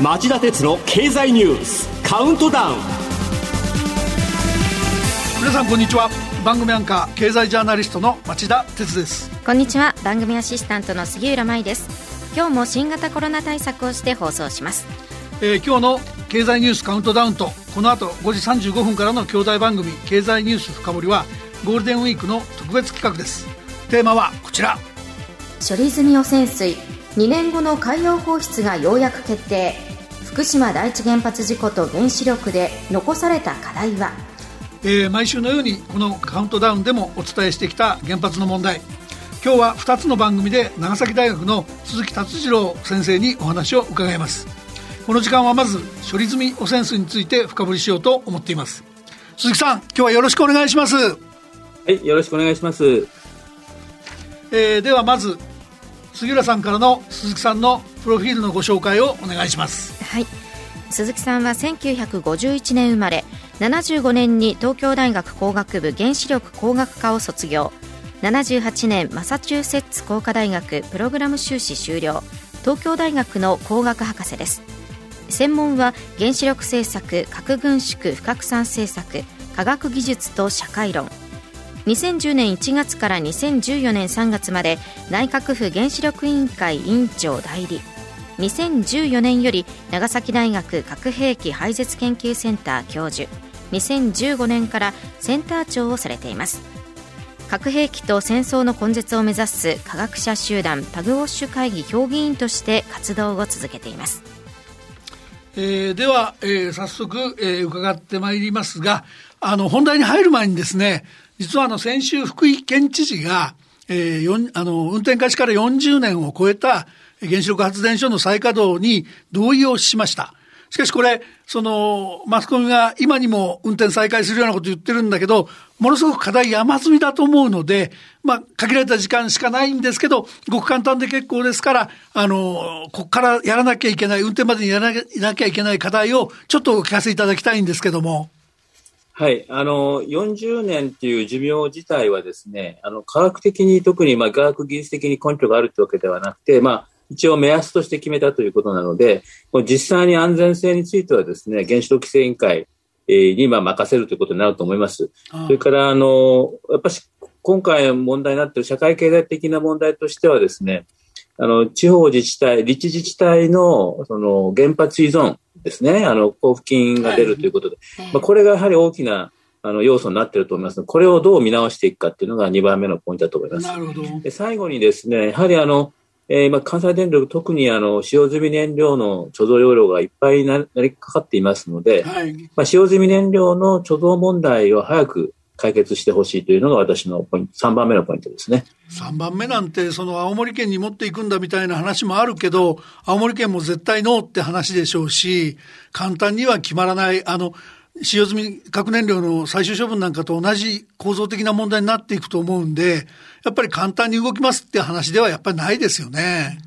町田鉄の経済ニュースカウントダウン。皆さんこんにちは。番組アンカー経済ジャーナリストの町田鉄です。こんにちは。番組アシスタントの杉浦舞です。今日も新型コロナ対策をして放送します、えー、今日の経済ニュースカウントダウンとこの後5時35分からの兄弟番組経済ニュース深掘りはゴールデンウィークの特別企画です。テーマはこちら。処理済み汚染水2年後の海洋放出がようやく決定。福島第一原発事故と原子力で残された課題は、えー、毎週のようにこのカウントダウンでもお伝えしてきた原発の問題。今日は2つの番組で長崎大学の鈴木達次郎先生にお話を伺いますこの時間はまず処理済み汚染水について深掘りしようと思っています。鈴木さん今日はよろしくお願いします。はいよろしくお願いします、えー、ではまず杉浦さんからの鈴木さんのプロフィールのご紹介をお願いします。はい。鈴木さんは1951年生まれ75年に東京大学工学部原子力工学科を卒業。78年マサチューセッツ工科大学プログラム修士修了。東京大学の工学博士です専門は原子力政策核軍縮不拡散政策科学技術と社会論。2010年1月から2014年3月まで内閣府原子力委員会委員長代理。2014年より長崎大学核兵器廃絶研究センター教授。2015年からセンター長をされています。核兵器と戦争の根絶を目指す科学者集団パグウォッシュ会議評議員として活動を続けています、えー、では、えー、早速、えー、伺ってまいりますがあの本題に入る前にですね実はあの先週福井県知事が、えー、あの運転開始から40年を超えた原子力発電所の再稼働に同意をしました。しかしこれ、その、マスコミが今にも運転再開するようなこと言ってるんだけど、ものすごく課題山積みだと思うので、まあ、限られた時間しかないんですけど、ごく簡単で結構ですから、あの、ここからやらなきゃいけない、運転までにやらなきゃいけない課題を、ちょっとお聞かせいただきたいんですけども。はい。あの、40年っていう寿命自体はですね、あの、科学的に特に、まあ、科学技術的に根拠があるってわけではなくて、まあ、一応目安として決めたということなので、実際に安全性についてはですね、原子力規制委員会にまあ任せるということになると思います。それから、あの、やっぱし今回問題になっている社会経済的な問題としてはですね、あの、地方自治体、立地自治体の、その、原発依存ですね、あの、交付金が出るということで、はい、まあ、これがやはり大きな、あの、要素になっていると思いますので、これをどう見直していくかっていうのが2番目のポイントだと思います。なるほど。で最後にですね、やはりあの、えー、今、関西電力、特にあの使用済み燃料の貯蔵容量がいっぱいなりかかっていますので、はい、まあ、使用済み燃料の貯蔵問題を早く解決してほしいというのが私のポイント、3番目のポイントですね。3番目なんて、その青森県に持っていくんだみたいな話もあるけど、青森県も絶対ノーって話でしょうし、簡単には決まらない、あの、使用済み核燃料の最終処分なんかと同じ構造的な問題になっていくと思うんで、やっぱり簡単に動きますって話ではやっぱりないですよね。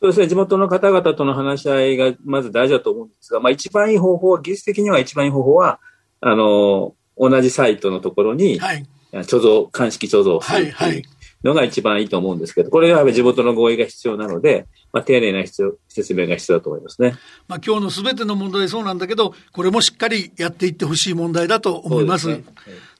そうですね、地元の方々との話し合いがまず大事だと思うんですが、まあ一番いい方法は、技術的には一番いい方法は、あの、同じサイトのところに、はい、貯蔵、鑑識貯蔵するっていうのが一番いいと思うんですけど、これは地元の合意が必要なので、まあ、丁寧な必要説明が必要だと思いますね。まあ、今日のすべての問題そうなんだけど、これもしっかりやっていってほしい問題だと思います。で、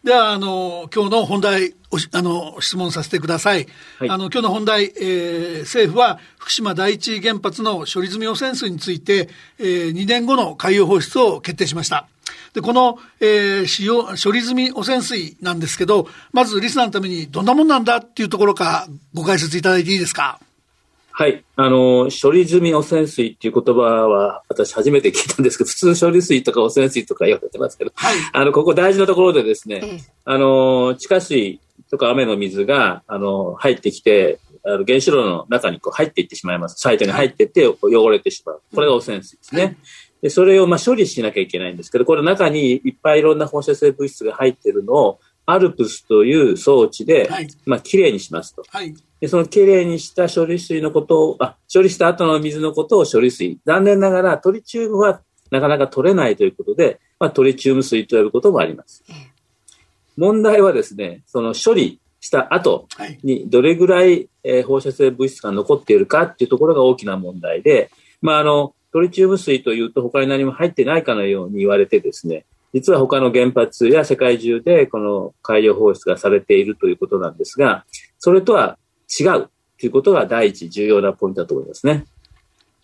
ねは、あの、今日の本題、あの、質問させてください。はい、あの、今日の本題、えー、政府は福島第一原発の処理済み汚染水について、えー、2年後の海洋放出を決定しました。で、この、えー、使用、処理済み汚染水なんですけど、まずリスナーのためにどんなもんなんだっていうところかご解説いただいていいですか？はい。あの、処理済み汚染水っていう言葉は、私初めて聞いたんですけど、普通処理水とか汚染水とか言われてますけど、はい、あの、ここ大事なところでですね、あの、地下水とか雨の水が、あの、入ってきて、あの原子炉の中にこう入っていってしまいます。サイトに入っていって汚れてしまう。これが汚染水ですね。で、それをまあ処理しなきゃいけないんですけど、これ中にいっぱいいろんな放射性物質が入っているのを、アルプスという装置で、はい、まあ、きれいにしますと。はい、でそのきれいにした処理水のことを、あ、処理した後の水のことを処理水。残念ながらトリチウムはなかなか取れないということで、まあ、トリチウム水と呼ぶこともあります。問題はですね、その処理した後にどれぐらい、えー、放射性物質が残っているかっていうところが大きな問題で、まあ、あの、トリチウム水というと他に何も入ってないかのように言われてですね、実は他の原発や世界中でこの海洋放出がされているということなんですが、それとは違うということが第一重要なポイントだと思いますね。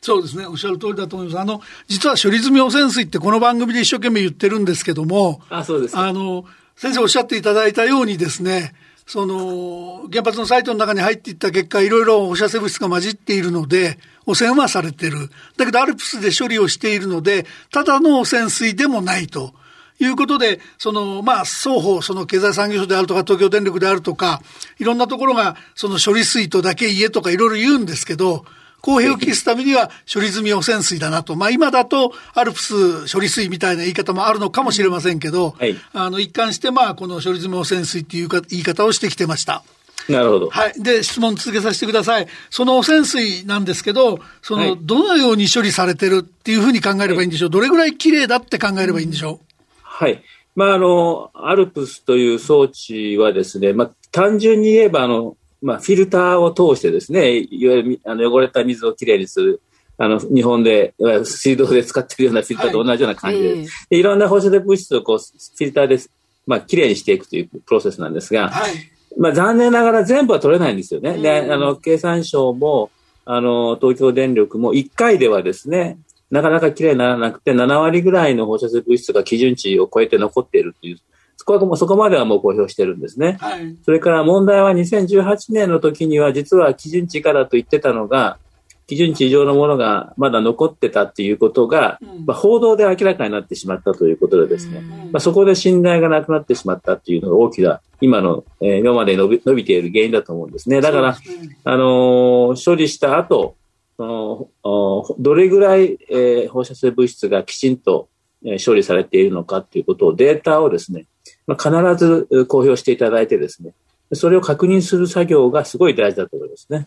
そうですね。おっしゃる通りだと思います。あの、実は処理済み汚染水ってこの番組で一生懸命言ってるんですけども、あ、そうです。あの、先生おっしゃっていただいたようにですね、その、原発のサイトの中に入っていった結果、いろいろ放射性物質が混じっているので、汚染はされてる。だけど、アルプスで処理をしているので、ただの汚染水でもないと。いうことで、その、まあ、双方、その経済産業省であるとか、東京電力であるとか、いろんなところが、その処理水とだけ家とかいろいろ言うんですけど、公平を期すためには処理済み汚染水だなと。まあ今だとアルプス処理水みたいな言い方もあるのかもしれませんけど、はい、あの一貫してまあこの処理済み汚染水っていうか言い方をしてきてました。なるほど。はい。で、質問続けさせてください。その汚染水なんですけど、その、どのように処理されてるっていうふうに考えればいいんでしょう、どれぐらい綺麗だって考えればいいんでしょうはい。まあ、あの、アルプスという装置はですね、まあ、単純に言えば、あの、まあ、フィルターを通してですね、いわゆるあの汚れた水をきれいにする、あの、日本で、水道で使ってるようなフィルターと同じような感じで、はい、でいろんな放射性物質をこう、フィルターで、まあ、きれいにしていくというプロセスなんですが、はい、まあ、残念ながら全部は取れないんですよね。で、あの、経産省も、あの、東京電力も1回ではですね、なかなかきれいにならなくて、7割ぐらいの放射性物質が基準値を超えて残っているというそこはもうそこまではもう公表してるんですね。はい、それから問題は2018年の時には実は基準値からと言ってたのが、基準値以上のものがまだ残ってたっていうことが、うん、まあ、報道で明らかになってしまったということでですね、うん、まあ、そこで信頼がなくなってしまったっていうのが大きな、今の、えー、今まで伸び伸びている原因だと思うんですね。だから、ね、あのー、処理した後、そのどれぐらい、えー、放射性物質がきちんと、えー、処理されているのかということをデータをですね、まあ、必ず公表していただいてですね、それを確認する作業がすごい大事だと思いますね。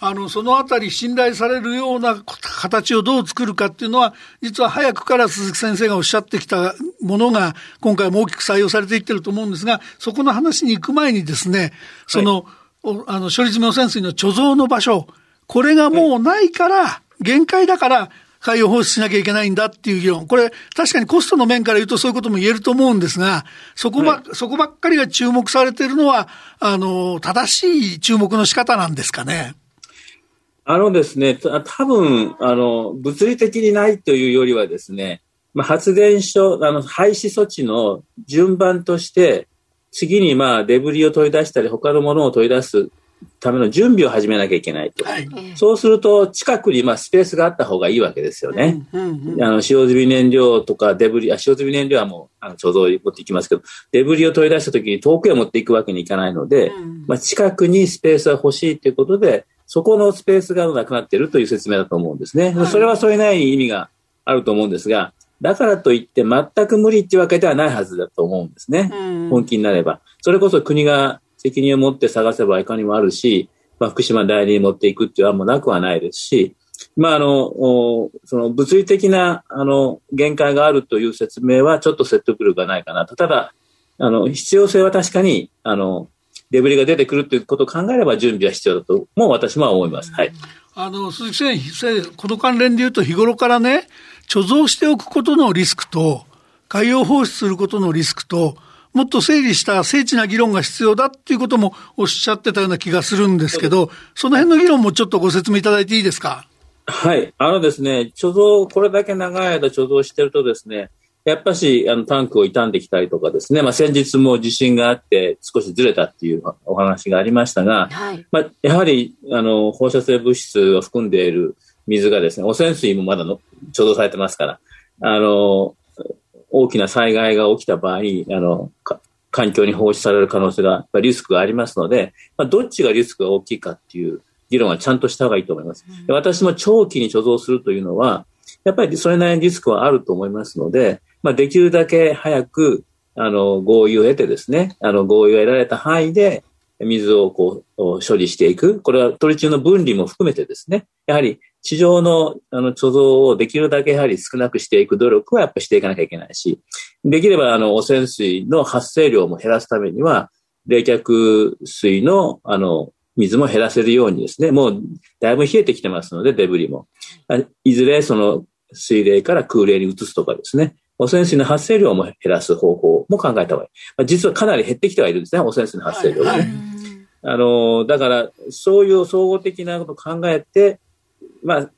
あの、そのあたり信頼されるような形をどう作るかっていうのは、実は早くから鈴木先生がおっしゃってきたものが、今回も大きく採用されていってると思うんですが、そこの話に行く前にですね、その、はい、あの、処理済み汚染水の貯蔵の場所、これがもうないから、限界だから、海洋放出しなきゃいけないんだっていう議論。これ、確かにコストの面から言うとそういうことも言えると思うんですが、そこば、はい、そこばっかりが注目されているのは、あの、正しい注目の仕方なんですかね。あのですね、多分、あの、物理的にないというよりはですね、まあ、発電所、あの、廃止措置の順番として、次にまあデブリを取り出したり他のものを取り出すための準備を始めなきゃいけないと。はい、そうすると、近くにまあスペースがあった方がいいわけですよね。うんうんうん、あの使用済み燃料とかデブリ、あ使用済み燃料はもうあの貯蔵持っていきますけど、デブリを取り出した時に遠くへ持っていくわけにいかないので、うん、まあ、近くにスペースは欲しいということで、そこのスペースがなくなっているという説明だと思うんですね。はい、それはそれなりに意味があると思うんですが、だからといって全く無理っていうわけではないはずだと思うんですね。うん、本気になれば。それこそ国が責任を持って探せばいかにもあるし、まあ、福島代理に持っていくっていう案もなくはないですし、まあ、あの、その物理的な、あの、限界があるという説明はちょっと説得力がないかなと。ただ、あの、必要性は確かに、あの、デブリが出てくるということを考えれば準備は必要だともう私も思います。はい。あの、鈴木先生、この関連で言うと日頃からね、貯蔵しておくことのリスクと、海洋放出することのリスクと、もっと整理した精緻な議論が必要だっていうこともおっしゃってたような気がするんですけど、その辺の議論もちょっとご説明いただいていいですか？はい。あのですね、貯蔵、これだけ長い間貯蔵してるとですね、やっぱし、あの、タンクを傷んできたりとかですね、まあ、先日も地震があって少しずれたっていうお話がありましたが、はい、まあ、やはり、あの、放射性物質を含んでいる水がですね、汚染水もまだの貯蔵されてますから、あの、大きな災害が起きた場合に、あの、環境に放出される可能性が、リスクがありますので、まあ、どっちがリスクが大きいかっていう議論はちゃんとした方がいいと思います。うん、私も長期に貯蔵するというのは、やっぱりそれなりにリスクはあると思いますので、まあ、できるだけ早く、あの、合意を得てですね、あの、合意を得られた範囲で、水をこう、処理していく。これはトリチウムの分離も含めてですね、やはり地上のあの貯蔵をできるだけやはり少なくしていく努力はやっぱしていかなきゃいけないし、できれば、あの、汚染水の発生量も減らすためには、冷却水の、あの、水も減らせるようにですね、もうだいぶ冷えてきてますので、デブリも。いずれその水冷から空冷に移すとかですね、汚染水の発生量も減らす方法も考えた方がいい。まあ、実はかなり減ってきてはいるんですね、汚染水の発生量がね。はいはい、あの、だから、そういう総合的なことを考えて、まあ、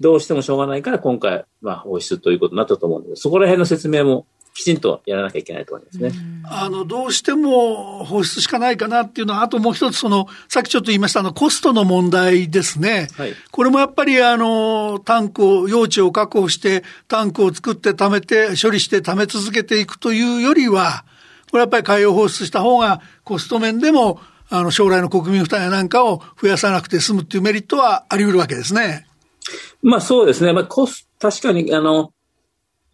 どうしてもしょうがないから今回、まあ、放出ということになったと思うんですそこら辺の説明もきちんとやらなきゃいけないと思いますね。あの、どうしても放出しかないかなっていうのは、あともう一つ、その、さっきちょっと言いました、あの、コストの問題ですね。はい。これもやっぱり、あの、タンクを、用地を確保して、タンクを作って貯めて、処理して貯め続けていくというよりは、これやっぱり海洋放出した方が、コスト面でも、あの、将来の国民負担やなんかを増やさなくて済むっていうメリットはあり得るわけですね。まあそうですね。まあコス、確かに、あの、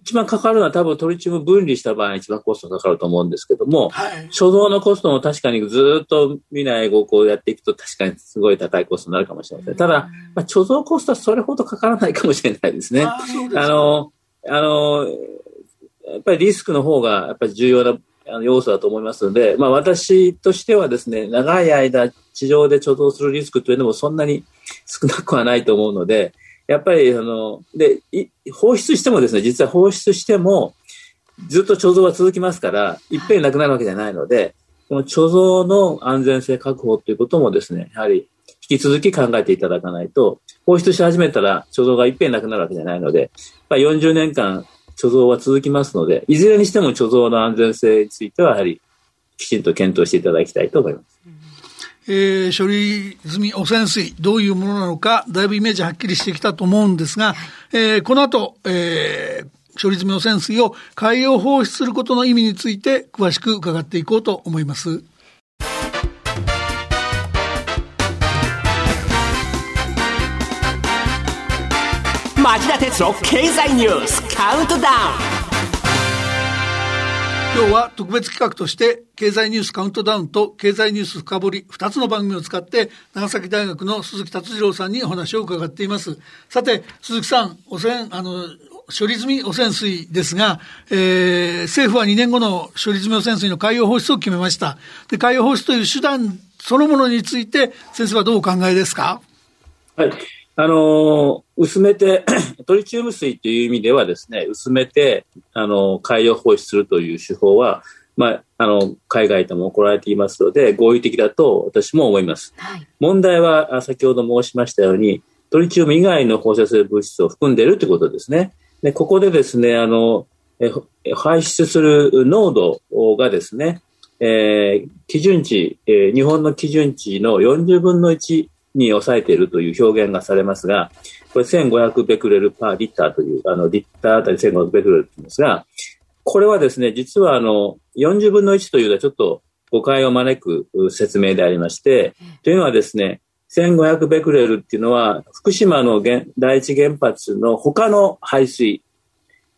一番かかるのは多分トリチウム分離した場合一番コストかかると思うんですけども、はい、所蔵のコストも確かにずっと未来をこうやっていくと確かにすごい高いコストになるかもしれません。ただ、まあ、貯蔵コストはそれほどかからないかもしれないですね。あの、あの、やっぱりリスクの方がやっぱり重要なあの要素だと思いますので、まあ私としてはですね、長い間地上で貯蔵するリスクというのもそんなに少なくはないと思うので、やっぱり、あの、で、放出してもですね、実は放出しても、ずっと貯蔵は続きますから、いっぺんなくなるわけじゃないので、この貯蔵の安全性確保ということもですね、やはり引き続き考えていただかないと、放出し始めたら貯蔵がいっぺんなくなるわけじゃないので、まあ、40年間貯蔵は続きますので、いずれにしても貯蔵の安全性については、やはりきちんと検討していただきたいと思います。えー、処理済み汚染水、どういうものなのか、だいぶイメージはっきりしてきたと思うんですが、えー、この後、えー、処理済み汚染水を海洋放出することの意味について詳しく伺っていこうと思います。経済ニュースカウントダウン。今日は特別企画として経済ニュースカウントダウンと経済ニュース深掘り2つの番組を使って長崎大学の鈴木達次郎さんにお話を伺っています。さて鈴木さん汚染あの処理済み汚染水ですが、えー、政府は2年後の処理済み汚染水の海洋放出を決めました。で海洋放出という手段そのものについて先生はどうお考えですか？はいあの、薄めて、トリチウム水という意味ではですね、薄めて、あの、海洋放出するという手法は、まあ、あの、海外でも行われていますので、合理的だと私も思います。はい、問題は、先ほど申しましたように、トリチウム以外の放射性物質を含んでいるということですね。で、ここでですね、あの、え排出する濃度がですね、えー、基準値、えー、日本の基準値の40分の1に抑えているという表現がされますが、これ1500ベクレルパーリッターという、あの、リッターあたり1500ベクレルというんですが、これはですね、実はあの、40分の1というのはちょっと誤解を招く説明でありまして、というのはですね、1500ベクレルっていうのは、福島の第一原発の他の排水、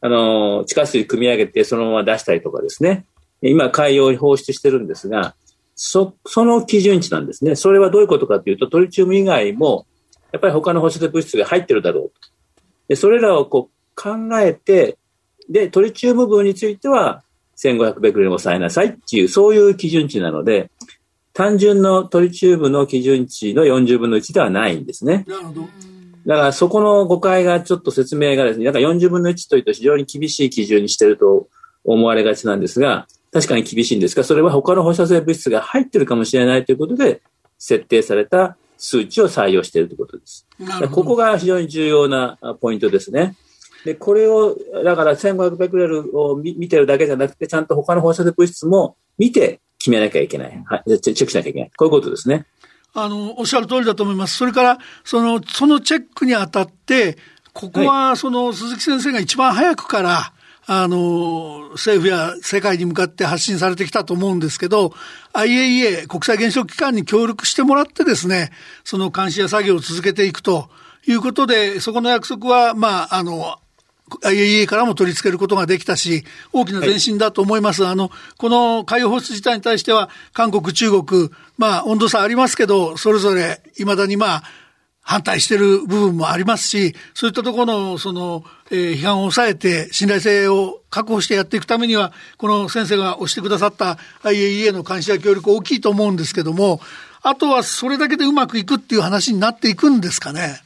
あの、地下水組み上げてそのまま出したりとかですね、今海洋に放出してるんですが、そ、その基準値なんですね。それはどういうことかというと、トリチウム以外も、やっぱり他の放射性物質が入ってるだろうと。で、それらをこう考えて、で、トリチウム分については、1500ベクレルに抑えなさいっていう、そういう基準値なので、単純のトリチウムの基準値の40分の1ではないんですね。なるほど。だからそこの誤解がちょっと説明がですね、だから40分の1というと非常に厳しい基準にしてると思われがちなんですが、確かに厳しいんですが、それは他の放射性物質が入ってるかもしれないということで、設定された数値を採用しているということです。ここが非常に重要なポイントですね。で、これを、だから1500ベクレルを見てるだけじゃなくて、ちゃんと他の放射性物質も見て決めなきゃいけない。はい。チェックしなきゃいけない。こういうことですね。あの、おっしゃる通りだと思います。それから、その、そのチェックにあたって、ここは、その、鈴木先生が一番早くから、あの、政府や世界に向かって発信されてきたと思うんですけど、IAEA、国際原子力機関に協力してもらってですね、その監視や作業を続けていくということで、そこの約束は、まあ、あの、IAEA からも取り付けることができたし、大きな前進だと思います。はい、あの、この海洋放出自体に対しては、韓国、中国、まあ、温度差ありますけど、それぞれ、未だにまあ、反対してる部分もありますし、そういったところの、その、えー、批判を抑えて、信頼性を確保してやっていくためには、この先生が推してくださった IAEA の監視や協力大きいと思うんですけども、あとはそれだけでうまくいくっていう話になっていくんですかね。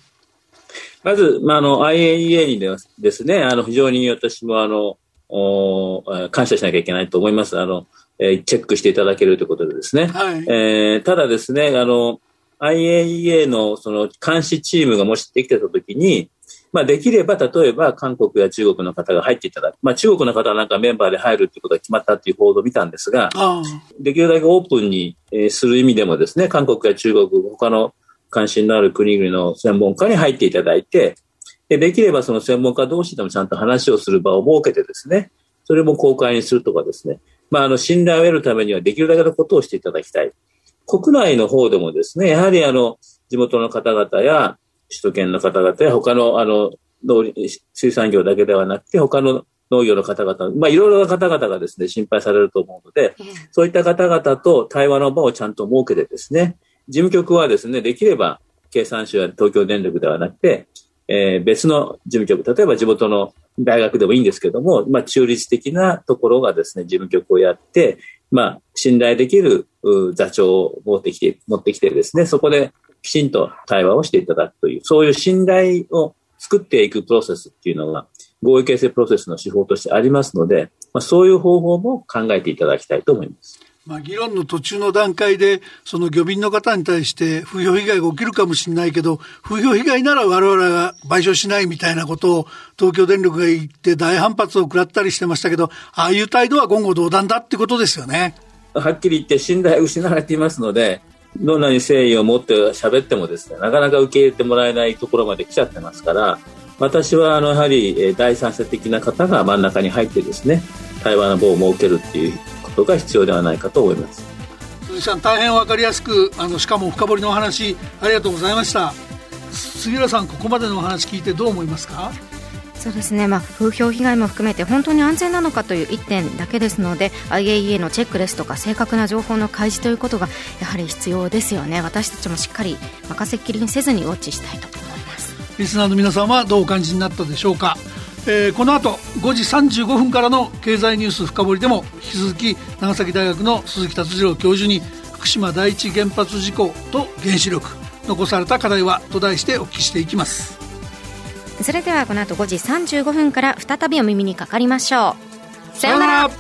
まず、まあ、あの、IAEA にですね、あの、非常に私もあの、お感謝しなきゃいけないと思います。あの、えー、チェックしていただけるということでですね。はい、えー、ただですね、あの、IAEA のその監視チームがもしできてたときに、まあ、できれば、例えば韓国や中国の方が入っていただく。まあ、中国の方はなんかメンバーで入るということが決まったという報道を見たんですが、できるだけオープンにする意味でもですね、韓国や中国、他の関心のある国々の専門家に入っていただいて、でできればその専門家同士でもちゃんと話をする場を設けてですね、それも公開にするとかですね、まあ、あの信頼を得るためにはできるだけのことをしていただきたい。国内の方でもですね、やはりあの地元の方々や首都圏の方々や他のあの農水産業だけではなくて、他の農業の方々、まあ、いろいろな方々がですね、心配されると思うので、そういった方々と対話の場をちゃんと設けてですね、事務局はですね、できれば経産省や東京電力ではなくて、えー、別の事務局、例えば地元の大学でもいいんですけども、まあ、中立的なところがですね、事務局をやって、まあ、信頼できる座長を持ってきて、持ってきてですね、そこできちんと対話をしていただくという、そういう信頼を作っていくプロセスっていうのが、合意形成プロセスの手法としてありますので、まあ、そういう方法も考えていただきたいと思います。まあ、議論の途中の段階で、その漁民の方に対して風評被害が起きるかもしれないけど、風評被害なら我々が賠償しないみたいなことを東京電力が言って大反発を食らったりしてましたけど、ああいう態度は言語道断だってことですよね。はっきり言って信頼失われていますので、どんなに誠意を持って喋ってもですね、なかなか受け入れてもらえないところまで来ちゃってますから、私はあのやはり第三者的な方が真ん中に入ってですね、対話の場を設けるっていうことが必要ではないかと思います。鈴木さん大変分かりやすくあのしかも深掘りのお話ありがとうございました。杉浦さんここまでのお話聞いてどう思いますか？そうですね、まあ、風評被害も含めて本当に安全なのかという1点だけですので IAEA のチェックですとか正確な情報の開示ということがやはり必要ですよね。私たちもしっかり任せっきりにせずにウォッチしたいと思います。リスナーの皆さんはどうお感じになったでしょうか？えー、この後5時35分からの経済ニュース深掘りでも引き続き長崎大学の鈴木達次郎教授に福島第一原発事故と原子力残された課題はと題してお聞きしていきます。それではこの後5時35分から再びお耳にかかりましょう。さようなら